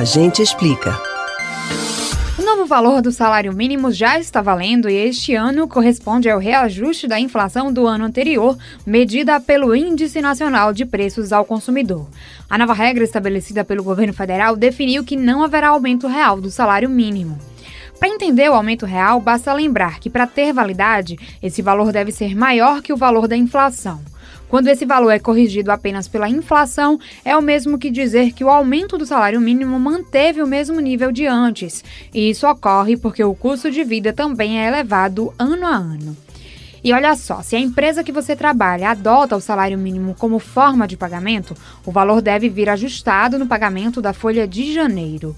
A gente explica. O novo valor do salário mínimo já está valendo e este ano corresponde ao reajuste da inflação do ano anterior, medida pelo Índice Nacional de Preços ao Consumidor. A nova regra estabelecida pelo governo federal definiu que não haverá aumento real do salário mínimo. Para entender o aumento real, basta lembrar que, para ter validade, esse valor deve ser maior que o valor da inflação. Quando esse valor é corrigido apenas pela inflação, é o mesmo que dizer que o aumento do salário mínimo manteve o mesmo nível de antes. E isso ocorre porque o custo de vida também é elevado ano a ano. E olha só, se a empresa que você trabalha adota o salário mínimo como forma de pagamento, o valor deve vir ajustado no pagamento da folha de janeiro.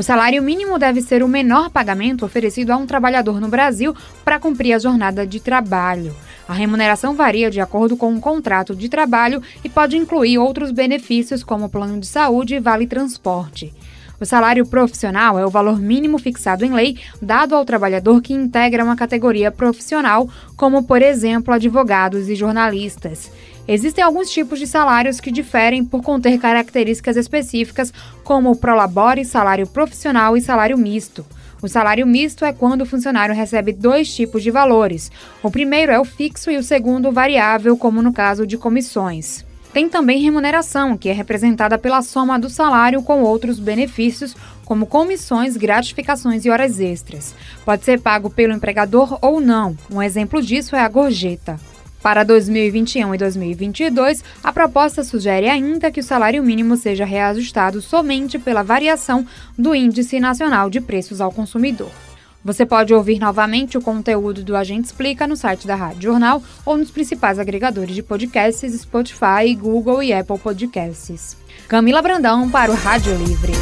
O salário mínimo deve ser o menor pagamento oferecido a um trabalhador no Brasil para cumprir a jornada de trabalho. A remuneração varia de acordo com o contrato de trabalho e pode incluir outros benefícios como plano de saúde e vale transporte. O salário profissional é o valor mínimo fixado em lei dado ao trabalhador que integra uma categoria profissional, como, por exemplo, advogados e jornalistas. Existem alguns tipos de salários que diferem por conter características específicas, como o prolabore, salário profissional e salário misto. O salário misto é quando o funcionário recebe dois tipos de valores. O primeiro é o fixo e o segundo o variável, como no caso de comissões. Tem também remuneração, que é representada pela soma do salário com outros benefícios, como comissões, gratificações e horas extras. Pode ser pago pelo empregador ou não. Um exemplo disso é a gorjeta. Para 2021 e 2022, a proposta sugere ainda que o salário mínimo seja reajustado somente pela variação do Índice Nacional de Preços ao Consumidor. Você pode ouvir novamente o conteúdo do Agente Explica no site da Rádio Jornal ou nos principais agregadores de podcasts Spotify, Google e Apple Podcasts. Camila Brandão para o Rádio Livre.